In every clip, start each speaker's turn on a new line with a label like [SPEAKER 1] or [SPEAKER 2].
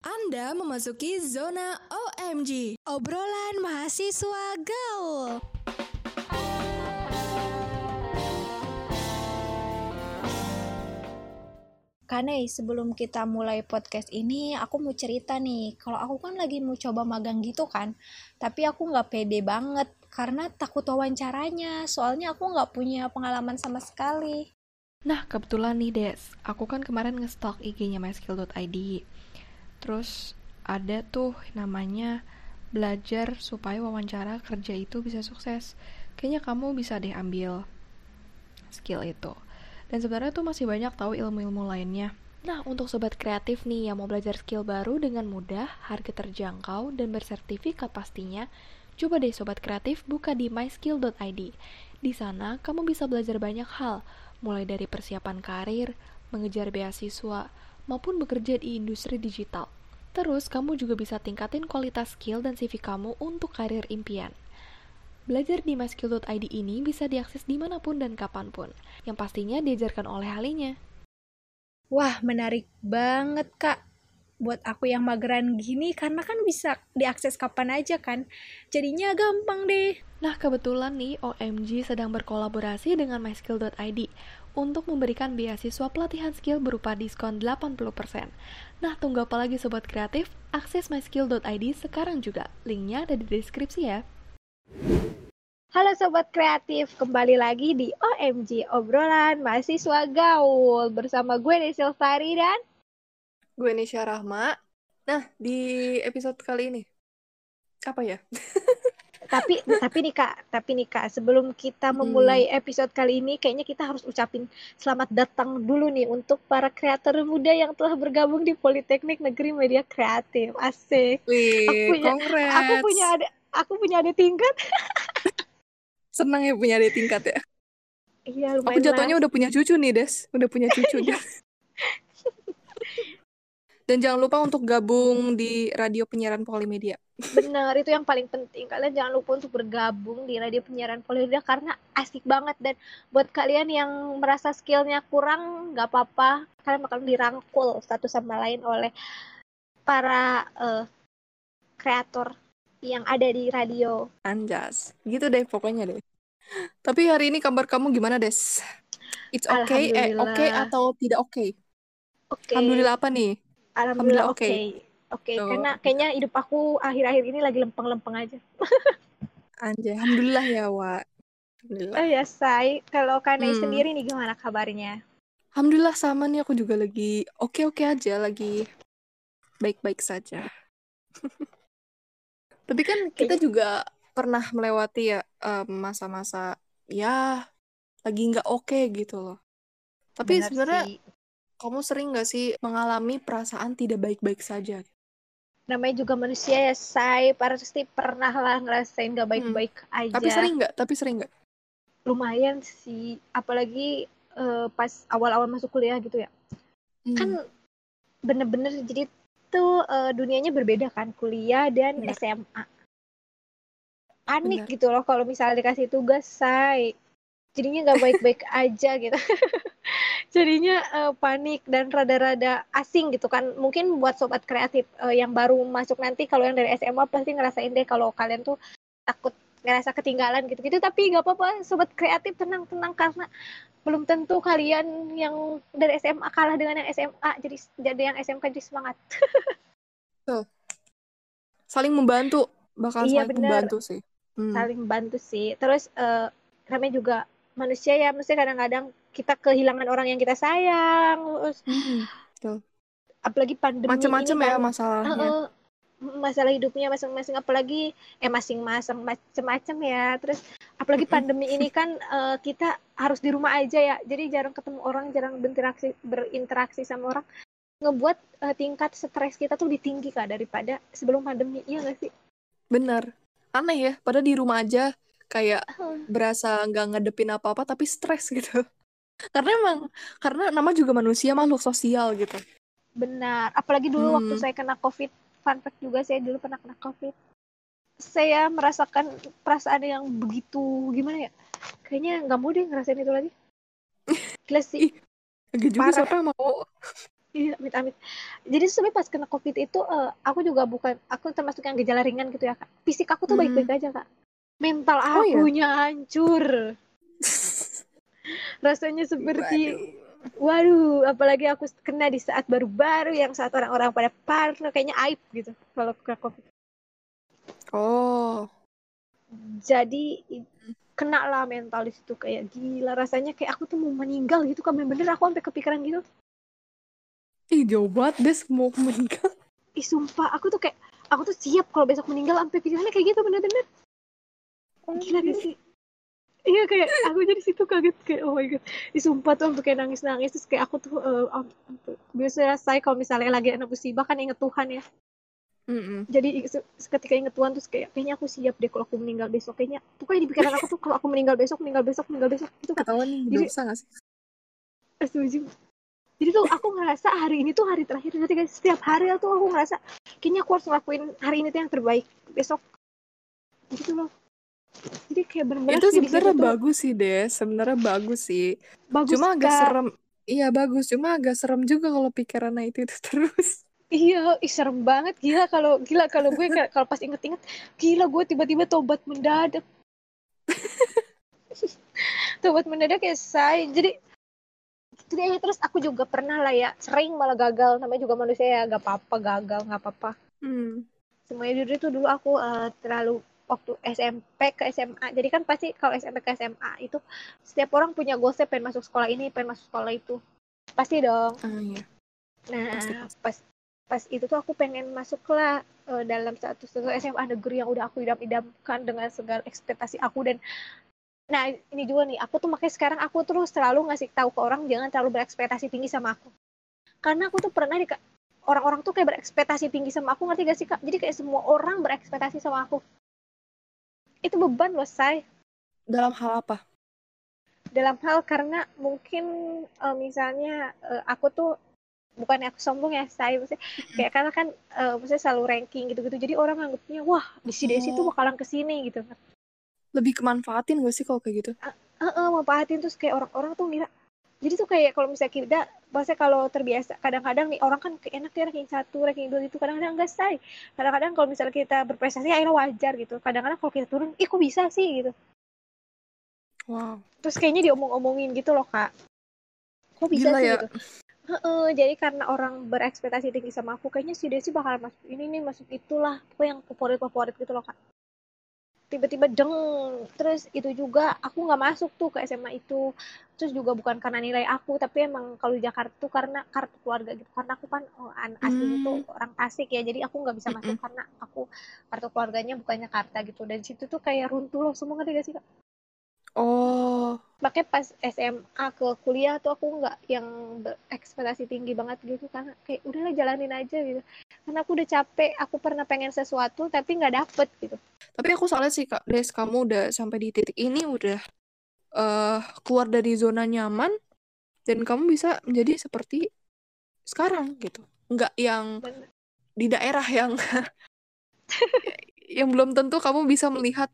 [SPEAKER 1] Anda memasuki zona OMG, obrolan mahasiswa gaul.
[SPEAKER 2] Kane, sebelum kita mulai podcast ini, aku mau cerita nih. Kalau aku kan lagi mau coba magang gitu kan, tapi aku nggak pede banget karena takut wawancaranya. Soalnya aku nggak punya pengalaman sama sekali.
[SPEAKER 3] Nah, kebetulan nih, Des. Aku kan kemarin nge-stalk IG-nya myskill.id. Terus ada tuh namanya belajar supaya wawancara kerja itu bisa sukses. Kayaknya kamu bisa deh ambil skill itu. Dan sebenarnya tuh masih banyak tahu ilmu-ilmu lainnya. Nah, untuk sobat kreatif nih yang mau belajar skill baru dengan mudah, harga terjangkau, dan bersertifikat pastinya, coba deh sobat kreatif buka di myskill.id. Di sana, kamu bisa belajar banyak hal, mulai dari persiapan karir, mengejar beasiswa, maupun bekerja di industri digital. Terus, kamu juga bisa tingkatin kualitas skill dan CV kamu untuk karir impian. Belajar di myskill.id ini bisa diakses di mana pun dan kapan pun, yang pastinya diajarkan oleh ahlinya.
[SPEAKER 2] Wah, menarik banget, Kak. Buat aku yang mageran gini, karena kan bisa diakses kapan aja kan. Jadinya gampang deh.
[SPEAKER 3] Nah, kebetulan nih OMG sedang berkolaborasi dengan myskill.id untuk memberikan beasiswa pelatihan skill berupa diskon 80%. Nah, tunggu apa lagi sobat kreatif? Akses myskill.id sekarang juga. Linknya ada di deskripsi ya.
[SPEAKER 2] Halo Sobat Kreatif, kembali lagi di OMG, obrolan mahasiswa gaul. Bersama gue Desil Sari dan...
[SPEAKER 4] Gue Nisha Rahma. Nah, di episode kali ini, apa ya?
[SPEAKER 2] tapi tapi nih kak tapi nih kak sebelum kita memulai episode kali ini kayaknya kita harus ucapin selamat datang dulu nih untuk para kreator muda yang telah bergabung di Politeknik Negeri Media Kreatif asik
[SPEAKER 4] Wih,
[SPEAKER 2] aku punya
[SPEAKER 4] congrats.
[SPEAKER 2] aku punya ada aku punya ada tingkat
[SPEAKER 4] Senang ya punya adik tingkat ya.
[SPEAKER 2] iya
[SPEAKER 4] Aku jatuhnya
[SPEAKER 2] lah.
[SPEAKER 4] udah punya cucu nih, Des. Udah punya cucu. Des. Dan jangan lupa untuk gabung di radio penyiaran Polimedia.
[SPEAKER 2] bener itu yang paling penting kalian jangan lupa untuk bergabung di radio penyiaran Polimedia karena asik banget dan buat kalian yang merasa skillnya kurang nggak apa-apa kalian bakal dirangkul satu sama lain oleh para eh, kreator yang ada di radio
[SPEAKER 4] Anjas. Gitu deh pokoknya deh. Tapi hari ini kabar kamu gimana, Des? It's okay, eh oke atau tidak oke?
[SPEAKER 2] oke
[SPEAKER 4] Alhamdulillah apa nih?
[SPEAKER 2] Alhamdulillah oke
[SPEAKER 4] oke.
[SPEAKER 2] oke
[SPEAKER 4] Tuh.
[SPEAKER 2] karena kayaknya hidup aku akhir-akhir ini lagi lempeng-lempeng aja
[SPEAKER 4] Anjay, alhamdulillah ya, Wak. Alhamdulillah.
[SPEAKER 2] oh ya say kalau Kanai
[SPEAKER 4] Hmm.
[SPEAKER 2] sendiri nih gimana kabarnya
[SPEAKER 4] Alhamdulillah sama nih aku juga lagi oke-oke aja, lagi baik-baik saja. Tapi kan kita juga pernah melewati ya eh, masa-masa ya lagi nggak oke gitu loh. Tapi
[SPEAKER 2] Benar
[SPEAKER 4] sebenarnya. Kamu sering nggak sih mengalami perasaan tidak baik-baik saja?
[SPEAKER 2] namanya juga manusia ya say pasti pernah lah ngerasain gak baik-baik aja
[SPEAKER 4] Hmm. Tapi sering nggak? Tapi sering nggak?
[SPEAKER 2] lumayan sih apalagi eh, pas awal-awal masuk kuliah gitu ya
[SPEAKER 4] Hmm,
[SPEAKER 2] kan bener-bener jadi tuh eh, dunianya berbeda kan kuliah dan
[SPEAKER 4] Benar.
[SPEAKER 2] SMA panik
[SPEAKER 4] Benar.
[SPEAKER 2] gitu loh kalau misalnya dikasih tugas say jadinya nggak baik-baik aja gitu jadinya eh, panik dan rada-rada asing gitu kan. Mungkin buat sobat kreatif eh, yang baru masuk nanti kalau yang dari SMA pasti ngerasain deh kalau kalian tuh takut ngerasa ketinggalan gitu-gitu. Tapi nggak apa-apa sobat kreatif tenang-tenang karena belum tentu kalian yang dari SMA kalah dengan yang SMA jadi jadi yang SMK jadi semangat.
[SPEAKER 4] Saling membantu, bakal
[SPEAKER 2] Iya,
[SPEAKER 4] saling
[SPEAKER 2] benar.
[SPEAKER 4] membantu sih. Hmm,
[SPEAKER 2] saling membantu sih. Terus eh namanya juga manusia ya mesti kadang-kadang kita kehilangan orang yang kita sayang terus
[SPEAKER 4] hmm,
[SPEAKER 2] apalagi pandemi
[SPEAKER 4] Macem-macem
[SPEAKER 2] ini
[SPEAKER 4] ya
[SPEAKER 2] kan
[SPEAKER 4] masalahnya.
[SPEAKER 2] Heeh. masalah hidupnya masing-masing apalagi eh masing-masing macem-macem ya terus apalagi pandemi ini kan eh, kita harus di rumah aja ya jadi jarang ketemu orang jarang berinteraksi berinteraksi sama orang ngebuat eh, tingkat stres kita tuh lebih tinggi kak daripada sebelum pandemi iya nggak sih
[SPEAKER 4] Bener. Aneh ya, padahal di rumah aja kayak berasa nggak ngadepin apa-apa tapi stres gitu. Karena emang karena nama juga manusia makhluk sosial gitu.
[SPEAKER 2] benar apalagi dulu waktu
[SPEAKER 4] Hmm.
[SPEAKER 2] saya kena covid fun fact juga saya dulu pernah kena covid saya merasakan perasaan yang begitu gimana ya kayaknya nggak mau deh ngerasain itu lagi gila sih
[SPEAKER 4] Ih, Agak juga
[SPEAKER 2] Parah.
[SPEAKER 4] siapa yang mau?
[SPEAKER 2] Iya, amit-amit. Jadi sebenarnya pas kena COVID itu uh, aku juga bukan aku termasuk yang gejala ringan gitu ya, Kak. Fisik aku tuh
[SPEAKER 4] Hmm.
[SPEAKER 2] baik-baik aja, Kak. Mental
[SPEAKER 4] Oh ya?
[SPEAKER 2] akunya hancur. Rasanya seperti waduh, apalagi aku kena di saat baru-baru yang saat orang-orang pada parno kayaknya aib gitu kalau kena COVID.
[SPEAKER 4] Oh.
[SPEAKER 2] Jadi kena lah mental di situ kayak gila rasanya kayak aku tuh mau meninggal gitu kan bener-bener aku sampai kepikiran gitu.
[SPEAKER 4] Ih, jauh banget Des mau meninggal.
[SPEAKER 2] Ih sumpah aku tuh kayak aku tuh siap kalau besok meninggal sampai pikirannya kayak gitu bener-bener. Gila gak sih? Iya kayak aku jadi situ kaget kayak oh my god. Ih sumpah tuh sampai kayak nangis-nangis terus kayak aku tuh eh, biasanya saya kalau misalnya lagi ada musibah kan inget Tuhan ya.
[SPEAKER 4] Mm-mm.
[SPEAKER 2] Jadi ketika inget Tuhan terus kayak kayaknya aku siap deh kalau aku meninggal besok kayaknya pokoknya di pikiran aku tuh kalau aku meninggal besok meninggal besok meninggal besok itu kan
[SPEAKER 4] Ketahuan nih
[SPEAKER 2] Jadi-
[SPEAKER 4] dosa gak sih?
[SPEAKER 2] setuju. Jadi tuh aku ngerasa hari ini tuh hari terakhir nanti guys setiap hari tuh aku ngerasa kayaknya aku harus ngelakuin hari ini tuh yang terbaik besok gitu loh. Jadi kayak bener-bener
[SPEAKER 4] Itu sebenarnya
[SPEAKER 2] tuh
[SPEAKER 4] bagus sih Des, sebenarnya bagus sih.
[SPEAKER 2] bagus
[SPEAKER 4] Cuma agak
[SPEAKER 2] Kak.
[SPEAKER 4] serem. Iya bagus, cuma agak serem juga kalau pikirannya itu, itu terus.
[SPEAKER 2] Iya, ih serem banget gila kalau gila kalau gue kayak- kalau pas inget-inget gila gue tiba-tiba tobat mendadak. tobat mendadak ya say. Jadi jadi terus aku juga pernah lah ya sering malah gagal namanya juga manusia ya gak apa-apa gagal nggak apa-apa.
[SPEAKER 4] Hmm.
[SPEAKER 2] Semuanya dulu itu dulu aku eh, terlalu waktu SMP ke SMA. Jadi kan pasti kalau SMP ke SMA itu setiap orang punya goalsnya pengen masuk sekolah ini, pengen masuk sekolah itu. Pasti dong.
[SPEAKER 4] Ah, iya.
[SPEAKER 2] Nah,
[SPEAKER 4] Pasti,
[SPEAKER 2] pas pas itu tuh aku pengen masuk lah eh, dalam satu satu SMA negeri yang udah aku idam-idamkan dengan segala ekspektasi aku dan nah ini juga nih aku tuh makanya sekarang aku terus selalu ngasih tahu ke orang jangan terlalu berekspektasi tinggi sama aku karena aku tuh pernah di orang-orang tuh kayak berekspektasi tinggi sama aku ngerti gak sih kak jadi kayak semua orang berekspektasi sama aku itu beban loh say
[SPEAKER 4] Dalam hal apa?
[SPEAKER 2] dalam hal karena mungkin eh, misalnya eh, aku tuh bukannya aku sombong ya saya maksudnya kayak karena kan eh, maksudnya selalu ranking gitu-gitu jadi orang anggapnya wah di si Desi tuh
[SPEAKER 4] Oh.
[SPEAKER 2] bakalan ke sini gitu
[SPEAKER 4] Lebih kemanfaatin gak sih kalau kayak gitu?
[SPEAKER 2] Heeh, manfaatin terus kayak orang-orang tuh ngira jadi tuh kayak kalau misalnya kita maksudnya kalau terbiasa kadang-kadang nih orang kan enak ya ranking satu ranking dua itu kadang-kadang enggak say. Kadang-kadang kalau misalnya kita berprestasi akhirnya wajar gitu. Kadang-kadang kalau kita turun ih kok bisa sih? gitu.
[SPEAKER 4] Wow.
[SPEAKER 2] terus kayaknya diomong-omongin gitu loh kak. Kok bisa
[SPEAKER 4] Gila
[SPEAKER 2] sih?
[SPEAKER 4] ya.
[SPEAKER 2] gitu. Heeh, jadi karena orang berekspektasi tinggi sama aku kayaknya si Desi bakal masuk ini nih masuk itulah apa yang favorit favorit gitu loh kak tiba-tiba deng. Terus itu juga aku nggak masuk tuh ke SMA itu. Terus juga bukan karena nilai aku tapi emang kalau di Jakarta tuh karena kartu keluarga gitu. Karena aku kan oh, an aslinya tuh orang Tasik ya jadi aku nggak bisa masuk
[SPEAKER 4] Mm-mm.
[SPEAKER 2] karena aku kartu keluarganya bukan Jakarta gitu. Dan situ tuh kayak runtuh loh semua ngerti gak sih kak?
[SPEAKER 4] Oh.
[SPEAKER 2] makanya pas SMA ke kuliah tuh aku nggak yang berekspektasi tinggi banget gitu karena kayak udahlah jalanin aja gitu karena aku udah capek aku pernah pengen sesuatu tapi nggak dapet gitu
[SPEAKER 4] Tapi aku salah sih Kak Des, kamu udah sampai di titik ini udah eh keluar dari zona nyaman dan kamu bisa menjadi seperti sekarang gitu. Nggak yang
[SPEAKER 2] Bener.
[SPEAKER 4] di daerah yang yang belum tentu kamu bisa melihat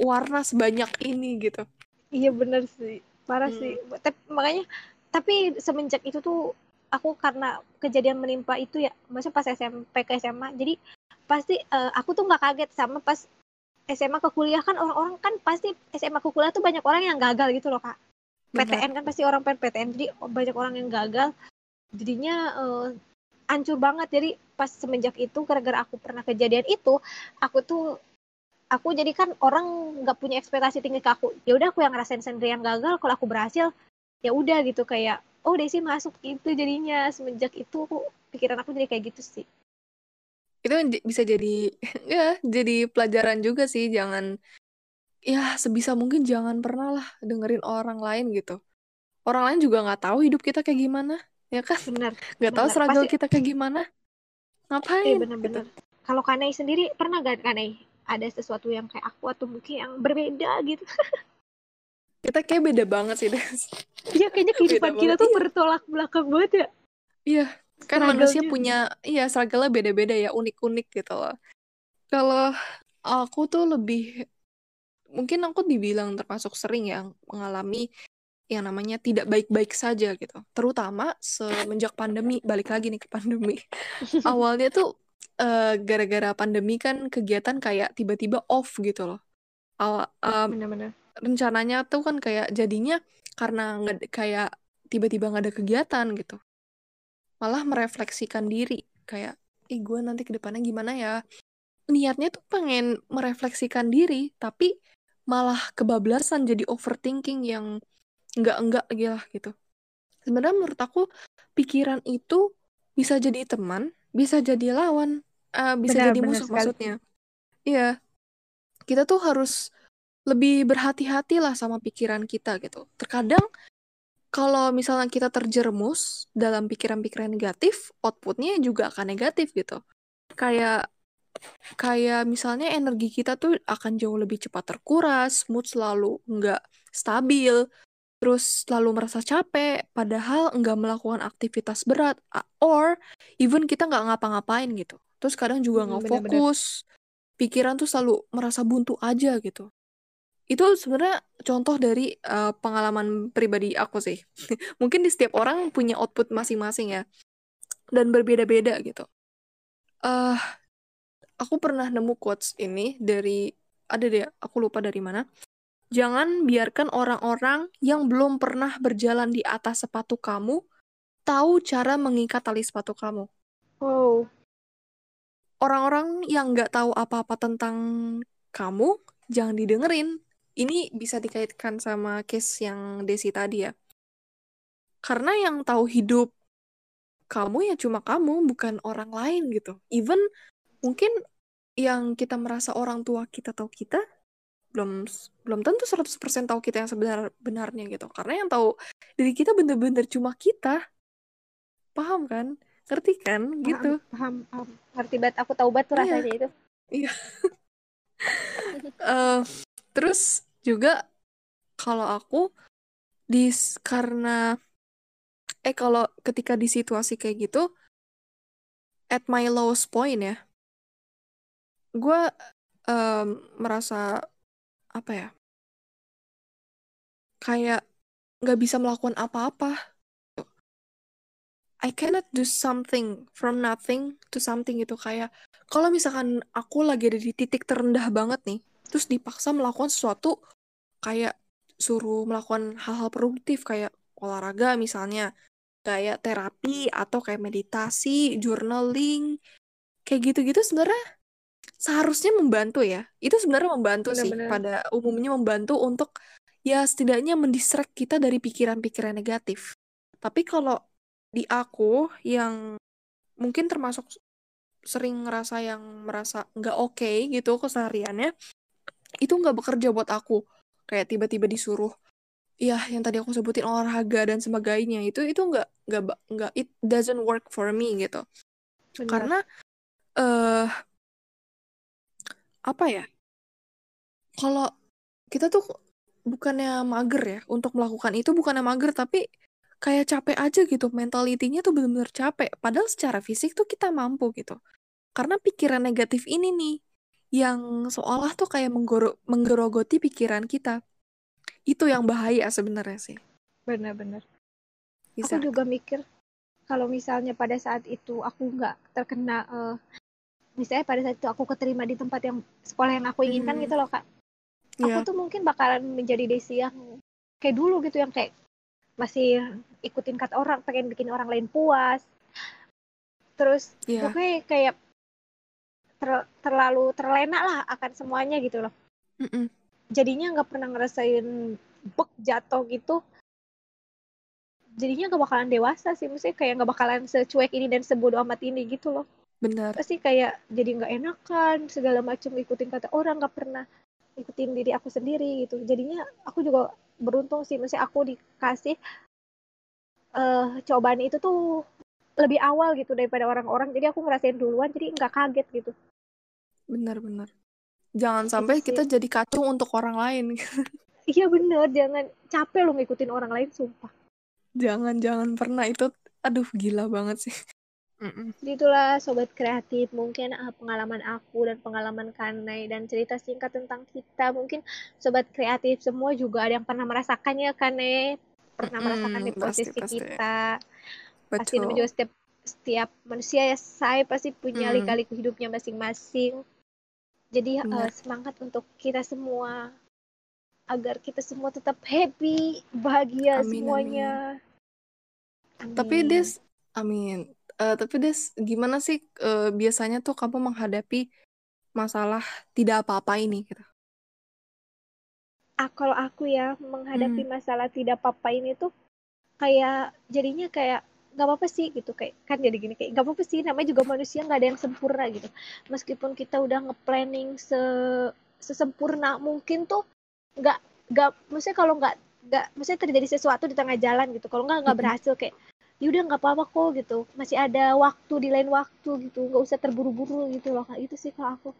[SPEAKER 4] warna sebanyak ini gitu.
[SPEAKER 2] iya bener sih parah
[SPEAKER 4] Hmm.
[SPEAKER 2] sih tapi makanya tapi semenjak itu tuh aku karena kejadian menimpa itu ya maksudnya pas SMP ke SMA jadi pasti eh, aku tuh nggak kaget sama pas SMA ke kuliah. Kan orang-orang kan pasti SMA ke kuliah tuh banyak orang yang gagal gitu loh kak.
[SPEAKER 4] Benar.
[SPEAKER 2] PTN kan pasti orang pengen PTN jadi banyak orang yang gagal. Jadinya eh, hancur banget. Jadi pas semenjak itu gara-gara aku pernah kejadian itu aku tuh aku jadi kan orang nggak punya ekspektasi tinggi ke aku. Ya udah aku yang ngerasain sendiri yang gagal. Kalau aku berhasil ya udah gitu kayak oh Desi masuk itu jadinya semenjak itu aku, pikiran aku jadi kayak gitu sih
[SPEAKER 4] Itu bisa jadi ya jadi pelajaran juga sih jangan ya sebisa mungkin jangan pernah lah dengerin orang lain gitu. Orang lain juga nggak tahu hidup kita kayak gimana, ya kan?
[SPEAKER 2] bener
[SPEAKER 4] Nggak tahu
[SPEAKER 2] Benar,
[SPEAKER 4] struggle
[SPEAKER 2] pasti-
[SPEAKER 4] kita kayak gimana. Ngapain?
[SPEAKER 2] bener-bener kalau Kanai sendiri pernah gak Kanai ada sesuatu yang kayak aku atau mungkin yang berbeda gitu
[SPEAKER 4] Kita kayak beda banget sih, Des.
[SPEAKER 2] Iya kayaknya kehidupan
[SPEAKER 4] Beda
[SPEAKER 2] kita
[SPEAKER 4] banget,
[SPEAKER 2] tuh
[SPEAKER 4] iya.
[SPEAKER 2] bertolak belakang banget ya
[SPEAKER 4] Iya, kan manusia punya, iya struggle-nya beda-beda ya, unik-unik gitu loh. Kalau aku tuh lebih, mungkin aku dibilang termasuk sering ya mengalami yang namanya tidak baik-baik saja gitu. Terutama semenjak pandemi, balik lagi nih ke pandemi. Awalnya tuh uh, gara-gara pandemi kan kegiatan kayak tiba-tiba off gitu loh. Awal um,
[SPEAKER 2] Benar-benar.
[SPEAKER 4] Rencananya tuh kan kayak jadinya karena nggak kayak tiba-tiba nggak ada kegiatan gitu. Malah merefleksikan diri kayak, ih gue nanti ke depannya gimana ya? Niatnya tuh pengen merefleksikan diri, tapi malah kebablasan jadi overthinking yang enggak-enggak lagi lah gitu. Sebenarnya menurut aku pikiran itu bisa jadi teman, bisa jadi lawan, uh, bisa
[SPEAKER 2] Benar,
[SPEAKER 4] jadi
[SPEAKER 2] benar
[SPEAKER 4] musuh
[SPEAKER 2] sekali.
[SPEAKER 4] maksudnya. Iya, kita tuh harus lebih berhati-hati lah sama pikiran kita gitu. Terkadang kalau misalnya kita terjerumus dalam pikiran-pikiran negatif, outputnya juga akan negatif gitu. Kayak kayak misalnya energi kita tuh akan jauh lebih cepat terkuras, mood selalu nggak stabil, terus selalu merasa capek, padahal nggak melakukan aktivitas berat, or even kita nggak ngapa-ngapain gitu. Terus kadang juga
[SPEAKER 2] Hmm,
[SPEAKER 4] nggak fokus, pikiran tuh selalu merasa buntu aja gitu. Itu sebenarnya contoh dari uh, pengalaman pribadi aku sih. Mungkin di setiap orang punya output masing-masing ya, dan berbeda-beda gitu. Uh, aku pernah nemu quotes ini dari ada deh, aku lupa dari mana. Jangan biarkan orang-orang yang belum pernah berjalan di atas sepatu kamu tahu cara mengikat tali sepatu kamu.
[SPEAKER 2] Oh,
[SPEAKER 4] Orang-orang yang nggak tahu apa-apa tentang kamu, jangan didengerin. Ini bisa dikaitkan sama case yang Desi tadi ya. Karena yang tahu hidup kamu ya cuma kamu, bukan orang lain gitu. Even mungkin yang kita merasa orang tua kita tahu kita, belum belum tentu 100% tahu kita yang sebenar-benarnya gitu. Karena yang tahu diri kita bener-bener cuma kita. Paham kan? Ngerti kan? Gitu.
[SPEAKER 2] paham, paham. Ngerti banget. Aku tahu banget tuh
[SPEAKER 4] Iya.
[SPEAKER 2] rasanya itu.
[SPEAKER 4] Iya. Eh, terus juga kalau aku di karena eh kalau ketika di situasi kayak gitu at my lowest point ya gue em, merasa apa ya kayak nggak bisa melakukan apa-apa. I cannot do something from nothing to something gitu. Kayak kalau misalkan aku lagi ada di titik terendah banget nih terus dipaksa melakukan sesuatu kayak suruh melakukan hal-hal produktif kayak olahraga misalnya kayak terapi atau kayak meditasi journaling kayak gitu-gitu sebenarnya seharusnya membantu ya. Itu sebenarnya membantu sih
[SPEAKER 2] Benar-benar.
[SPEAKER 4] pada umumnya membantu untuk ya setidaknya mendistract kita dari pikiran-pikiran negatif. Tapi kalau di aku yang mungkin termasuk sering ngerasa yang merasa nggak oke gitu kesehariannya itu nggak bekerja buat aku kayak tiba-tiba disuruh ya yang tadi aku sebutin olahraga dan sebagainya. Itu itu nggak nggak nggak it doesn't work for me gitu.
[SPEAKER 2] Benar.
[SPEAKER 4] karena eh apa ya? Kalau kita tuh bukannya mager ya untuk melakukan itu bukannya mager tapi kayak capek aja gitu. Mentalitinya tuh bener-bener capek. Padahal secara fisik tuh kita mampu gitu. Karena pikiran negatif ini nih yang seolah tuh kayak menggoro- menggerogoti pikiran kita itu yang bahaya sebenarnya sih
[SPEAKER 2] Benar-benar. Aku juga mikir kalau misalnya pada saat itu aku nggak terkena eh, misalnya pada saat itu aku keterima di tempat yang sekolah yang aku inginkan
[SPEAKER 4] Hmm.
[SPEAKER 2] gitu loh kak aku
[SPEAKER 4] Iya.
[SPEAKER 2] tuh mungkin bakalan menjadi Desi yang kayak dulu gitu yang kayak masih ikutin kata orang pengen bikin orang lain puas terus
[SPEAKER 4] Iya.
[SPEAKER 2] pokoknya kayak ter- terlalu terlena lah akan semuanya gitu loh.
[SPEAKER 4] Mm-mm.
[SPEAKER 2] jadinya nggak pernah ngerasain bek jatuh gitu. Jadinya nggak bakalan dewasa sih maksudnya kayak nggak bakalan secuek ini dan sebodoh amat ini gitu loh.
[SPEAKER 4] Benar.
[SPEAKER 2] Pasti kayak jadi nggak enakan segala macam ikutin kata orang nggak pernah ikutin diri aku sendiri gitu. Jadinya aku juga beruntung sih maksudnya aku dikasih eh cobaan itu tuh lebih awal gitu daripada orang-orang. Jadi aku ngerasain duluan jadi nggak kaget gitu.
[SPEAKER 4] Benar-benar jangan
[SPEAKER 2] Gitu
[SPEAKER 4] sampai
[SPEAKER 2] sih.
[SPEAKER 4] kita jadi kacung untuk orang lain.
[SPEAKER 2] Iya bener jangan capek lo ngikutin orang lain sumpah.
[SPEAKER 4] Jangan jangan pernah. Itu aduh gila banget sih. Mm-mm.
[SPEAKER 2] Itulah sobat kreatif mungkin eh, pengalaman aku dan pengalaman Kanai dan cerita singkat tentang kita. Mungkin sobat kreatif semua juga ada yang pernah merasakannya Kanai. Pernah
[SPEAKER 4] Mm-mm,
[SPEAKER 2] merasakan di
[SPEAKER 4] pasti,
[SPEAKER 2] posisi
[SPEAKER 4] pasti.
[SPEAKER 2] kita pasti namanya juga setiap setiap manusia ya saya pasti punya
[SPEAKER 4] Hmm.
[SPEAKER 2] lika-liku hidupnya masing-masing jadi
[SPEAKER 4] Benar.
[SPEAKER 2] semangat untuk kita semua agar kita semua tetap happy bahagia
[SPEAKER 4] Amin,
[SPEAKER 2] semuanya
[SPEAKER 4] Tapi
[SPEAKER 2] Amin.
[SPEAKER 4] Des, amin. Eh, tapi Des, gimana sih eh, biasanya tuh kamu menghadapi masalah tidak apa-apa ini gitu?
[SPEAKER 2] ah, kalau aku ya menghadapi
[SPEAKER 4] Hmm.
[SPEAKER 2] masalah tidak apa-apa ini tuh kayak jadinya kayak nggak apa-apa sih gitu. Kayak kan jadi gini kayak nggak apa-apa sih namanya juga manusia nggak ada yang sempurna gitu. Meskipun kita udah nge-planning se sesempurna mungkin tuh nggak nggak maksudnya kalau nggak nggak maksudnya terjadi sesuatu di tengah jalan gitu. Kalau nggak nggak berhasil kayak ya udah nggak apa-apa kok gitu. Masih ada waktu di lain waktu gitu nggak usah terburu-buru gitu loh Kak. itu sih kalau aku.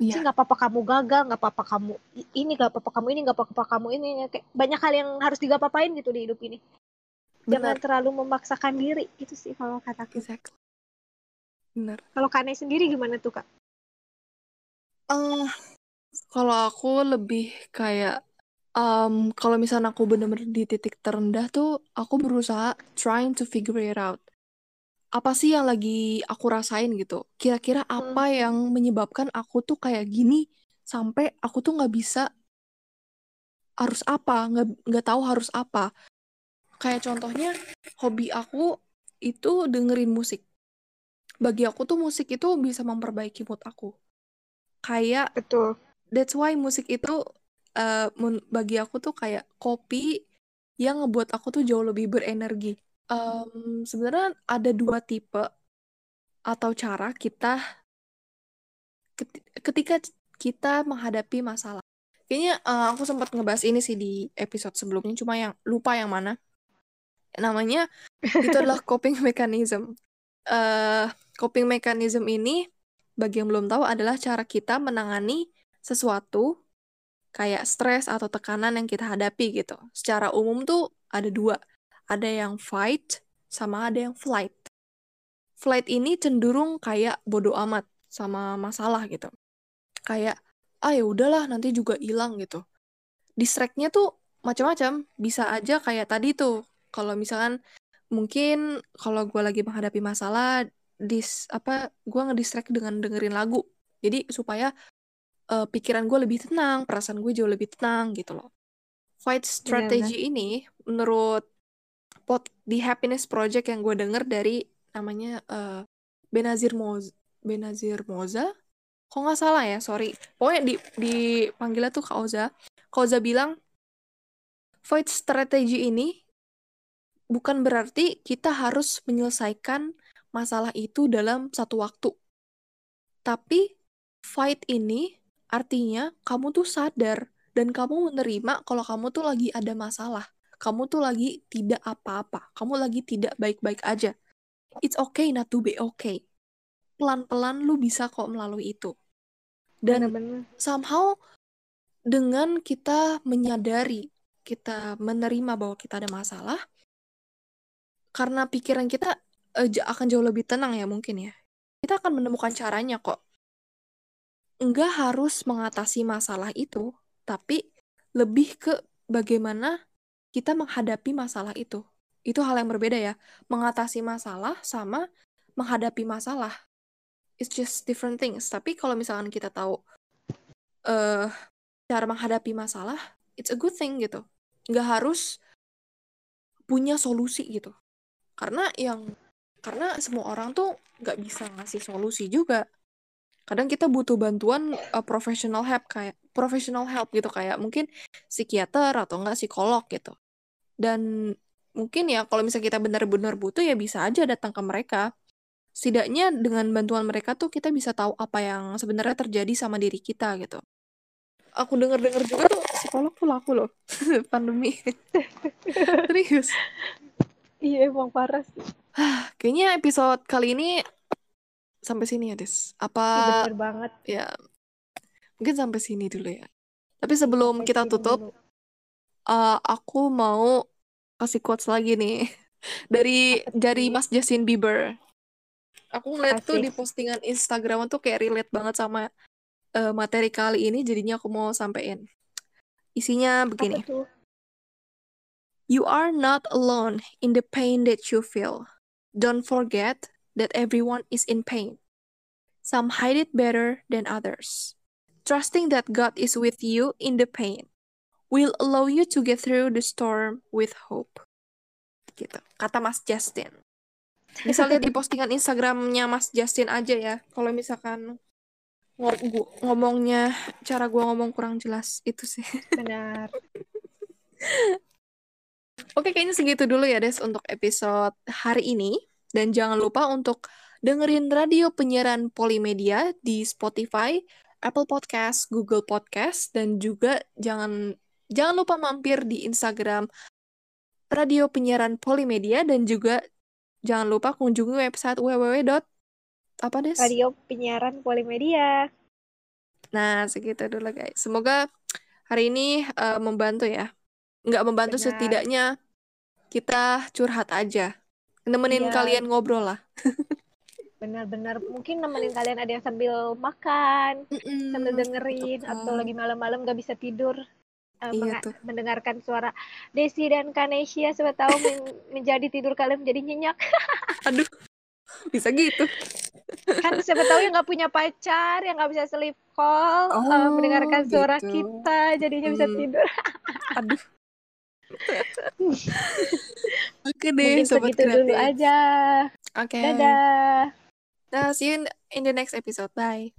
[SPEAKER 2] Sih
[SPEAKER 4] Iya,
[SPEAKER 2] nggak apa-apa kamu gagal nggak apa-apa kamu ini nggak apa-apa kamu ini nggak apa-apa kamu ini kayak banyak hal yang harus digapapain gitu di hidup ini jangan
[SPEAKER 4] benar.
[SPEAKER 2] terlalu memaksakan diri itu sih kalau kataku
[SPEAKER 4] Exactly. Benar.
[SPEAKER 2] kalau Kane sendiri gimana tuh kak
[SPEAKER 4] Eh, kalau aku lebih kayak em, kalau misalnya aku bener-bener di titik terendah tuh aku berusaha trying to figure it out. Apa sih yang lagi aku rasain gitu? Kira-kira apa yang menyebabkan aku tuh kayak gini sampai aku tuh nggak bisa harus apa, nggak nggak tahu harus apa. Kayak contohnya hobi aku itu dengerin musik. Bagi aku tuh musik itu bisa memperbaiki mood aku. Kayak
[SPEAKER 2] betul
[SPEAKER 4] that's why musik itu men- bagi aku tuh kayak kopi yang ngebuat aku tuh jauh lebih berenergi. Em, sebenarnya ada dua tipe atau cara kita keti- ketika kita menghadapi masalah. Kayaknya eh, aku sempat ngebahas ini sih di episode sebelumnya, cuma yang lupa yang mana. Namanya itu adalah coping mechanism. eh coping mechanism ini bagi yang belum tahu adalah cara kita menangani sesuatu kayak stres atau tekanan yang kita hadapi gitu. Secara umum tuh ada dua. Ada yang fight sama ada yang flight. Flight ini cenderung kayak bodoh amat sama masalah gitu. Kayak ah ya udahlah nanti juga hilang gitu. Distract-nya tuh macam-macam. Bisa aja kayak tadi tuh. Kalau misalkan mungkin kalau gue lagi menghadapi masalah dis apa gue ngedistract dengan dengerin lagu. Jadi supaya eh, pikiran gue lebih tenang, perasaan gue jauh lebih tenang gitu loh. Fight strategy ini menurut pot di Happiness Project yang gue denger dari namanya eh, Benazir Moza, Benazir Moza, kok nggak salah ya, sorry. Pokoknya di dipanggilnya tuh. Kak Oza bilang fight strategy ini bukan berarti kita harus menyelesaikan masalah itu dalam satu waktu. Tapi fight ini artinya kamu tuh sadar dan kamu menerima kalau kamu tuh lagi ada masalah. Kamu tuh lagi tidak apa-apa. Kamu lagi tidak baik-baik aja. It's okay not to be okay. Pelan-pelan lu bisa kok melalui itu. Dan
[SPEAKER 2] bener-bener
[SPEAKER 4] somehow dengan kita menyadari, kita menerima bahwa kita ada masalah, karena pikiran kita ja- akan jauh lebih tenang ya mungkin ya. Kita akan menemukan caranya kok. Enggak harus mengatasi masalah itu, tapi lebih ke bagaimana kita menghadapi masalah itu. Itu hal yang berbeda ya. Mengatasi masalah sama menghadapi masalah. It's just different things. Tapi kalau misalkan kita tahu eh cara menghadapi masalah, it's a good thing gitu. Nggak harus punya solusi gitu. Karena yang karena semua orang tuh nggak bisa ngasih solusi juga. Kadang kita butuh bantuan uh, professional help kayak professional help gitu kayak mungkin psikiater atau enggak psikolog gitu. Dan mungkin ya kalau misalnya kita benar-benar butuh ya bisa aja datang ke mereka. Setidaknya dengan bantuan mereka tuh kita bisa tahu apa yang sebenarnya terjadi sama diri kita gitu. Aku denger-denger juga tuh psikolog tuh laku loh pandemi. Serius.
[SPEAKER 2] Iya emang parah sih
[SPEAKER 4] Kayaknya episode kali ini sampai sini ya, Des. Apa
[SPEAKER 2] bener banget
[SPEAKER 4] ya mungkin sampai sini dulu ya. Tapi sebelum
[SPEAKER 2] Sampai
[SPEAKER 4] kita tutup,
[SPEAKER 2] dulu.
[SPEAKER 4] eh, aku mau kasih quotes lagi nih dari
[SPEAKER 2] Apa
[SPEAKER 4] dari Mas Justin Bieber. Aku ngeliat tuh di postingan Instagram tuh kayak relate banget sama eh, materi kali ini, jadinya aku mau sampein. Isinya
[SPEAKER 2] apa
[SPEAKER 4] begini.
[SPEAKER 2] tuh
[SPEAKER 4] You are not alone in the pain that you feel. Don't forget that everyone is in pain. Some hide it better than others. Trusting that God is with you in the pain will allow you to get through the storm with hope. Gitu, kata Mas Justin. Misalnya di postingan Instagramnya Mas Justin aja ya, kalau misalkan gu- ngomongnya cara gua ngomong kurang jelas itu sih.
[SPEAKER 2] Benar.
[SPEAKER 4] Oke, kayaknya segitu dulu ya, Des, untuk episode hari ini. Dan jangan lupa untuk dengerin radio penyiaran Polimedia di Spotify, Apple Podcast, Google Podcast, dan juga jangan jangan lupa mampir di Instagram radio penyiaran Polimedia dan juga jangan lupa kunjungi website www. apa Des?
[SPEAKER 2] Radio penyiaran Polimedia.
[SPEAKER 4] Nah, segitu dulu guys. Semoga hari ini eh, membantu ya. Nggak membantu
[SPEAKER 2] Benar.
[SPEAKER 4] setidaknya kita curhat aja. Nemenin
[SPEAKER 2] Iya.
[SPEAKER 4] kalian ngobrol lah.
[SPEAKER 2] Benar-benar mungkin nemenin kalian ada yang sambil makan, sambil
[SPEAKER 4] Mm,
[SPEAKER 2] dengerin
[SPEAKER 4] betul.
[SPEAKER 2] atau lagi malam-malam gak bisa tidur
[SPEAKER 4] Iya
[SPEAKER 2] menga-
[SPEAKER 4] tuh.
[SPEAKER 2] mendengarkan suara Desi dan Kanesia siapa tahu men- menjadi tidur kalian menjadi nyenyak
[SPEAKER 4] Aduh, bisa gitu.
[SPEAKER 2] kan siapa tahu yang nggak punya pacar yang nggak bisa sleep call eh,
[SPEAKER 4] Oh,
[SPEAKER 2] mendengarkan suara
[SPEAKER 4] gitu.
[SPEAKER 2] kita jadinya bisa
[SPEAKER 4] Hmm.
[SPEAKER 2] tidur
[SPEAKER 4] Aduh. Oke deh,
[SPEAKER 2] mungkin
[SPEAKER 4] sobat
[SPEAKER 2] segitu dulu
[SPEAKER 4] kreatif.
[SPEAKER 2] aja
[SPEAKER 4] Oke.
[SPEAKER 2] dadah
[SPEAKER 4] Nah, see you in the next episode. Bye.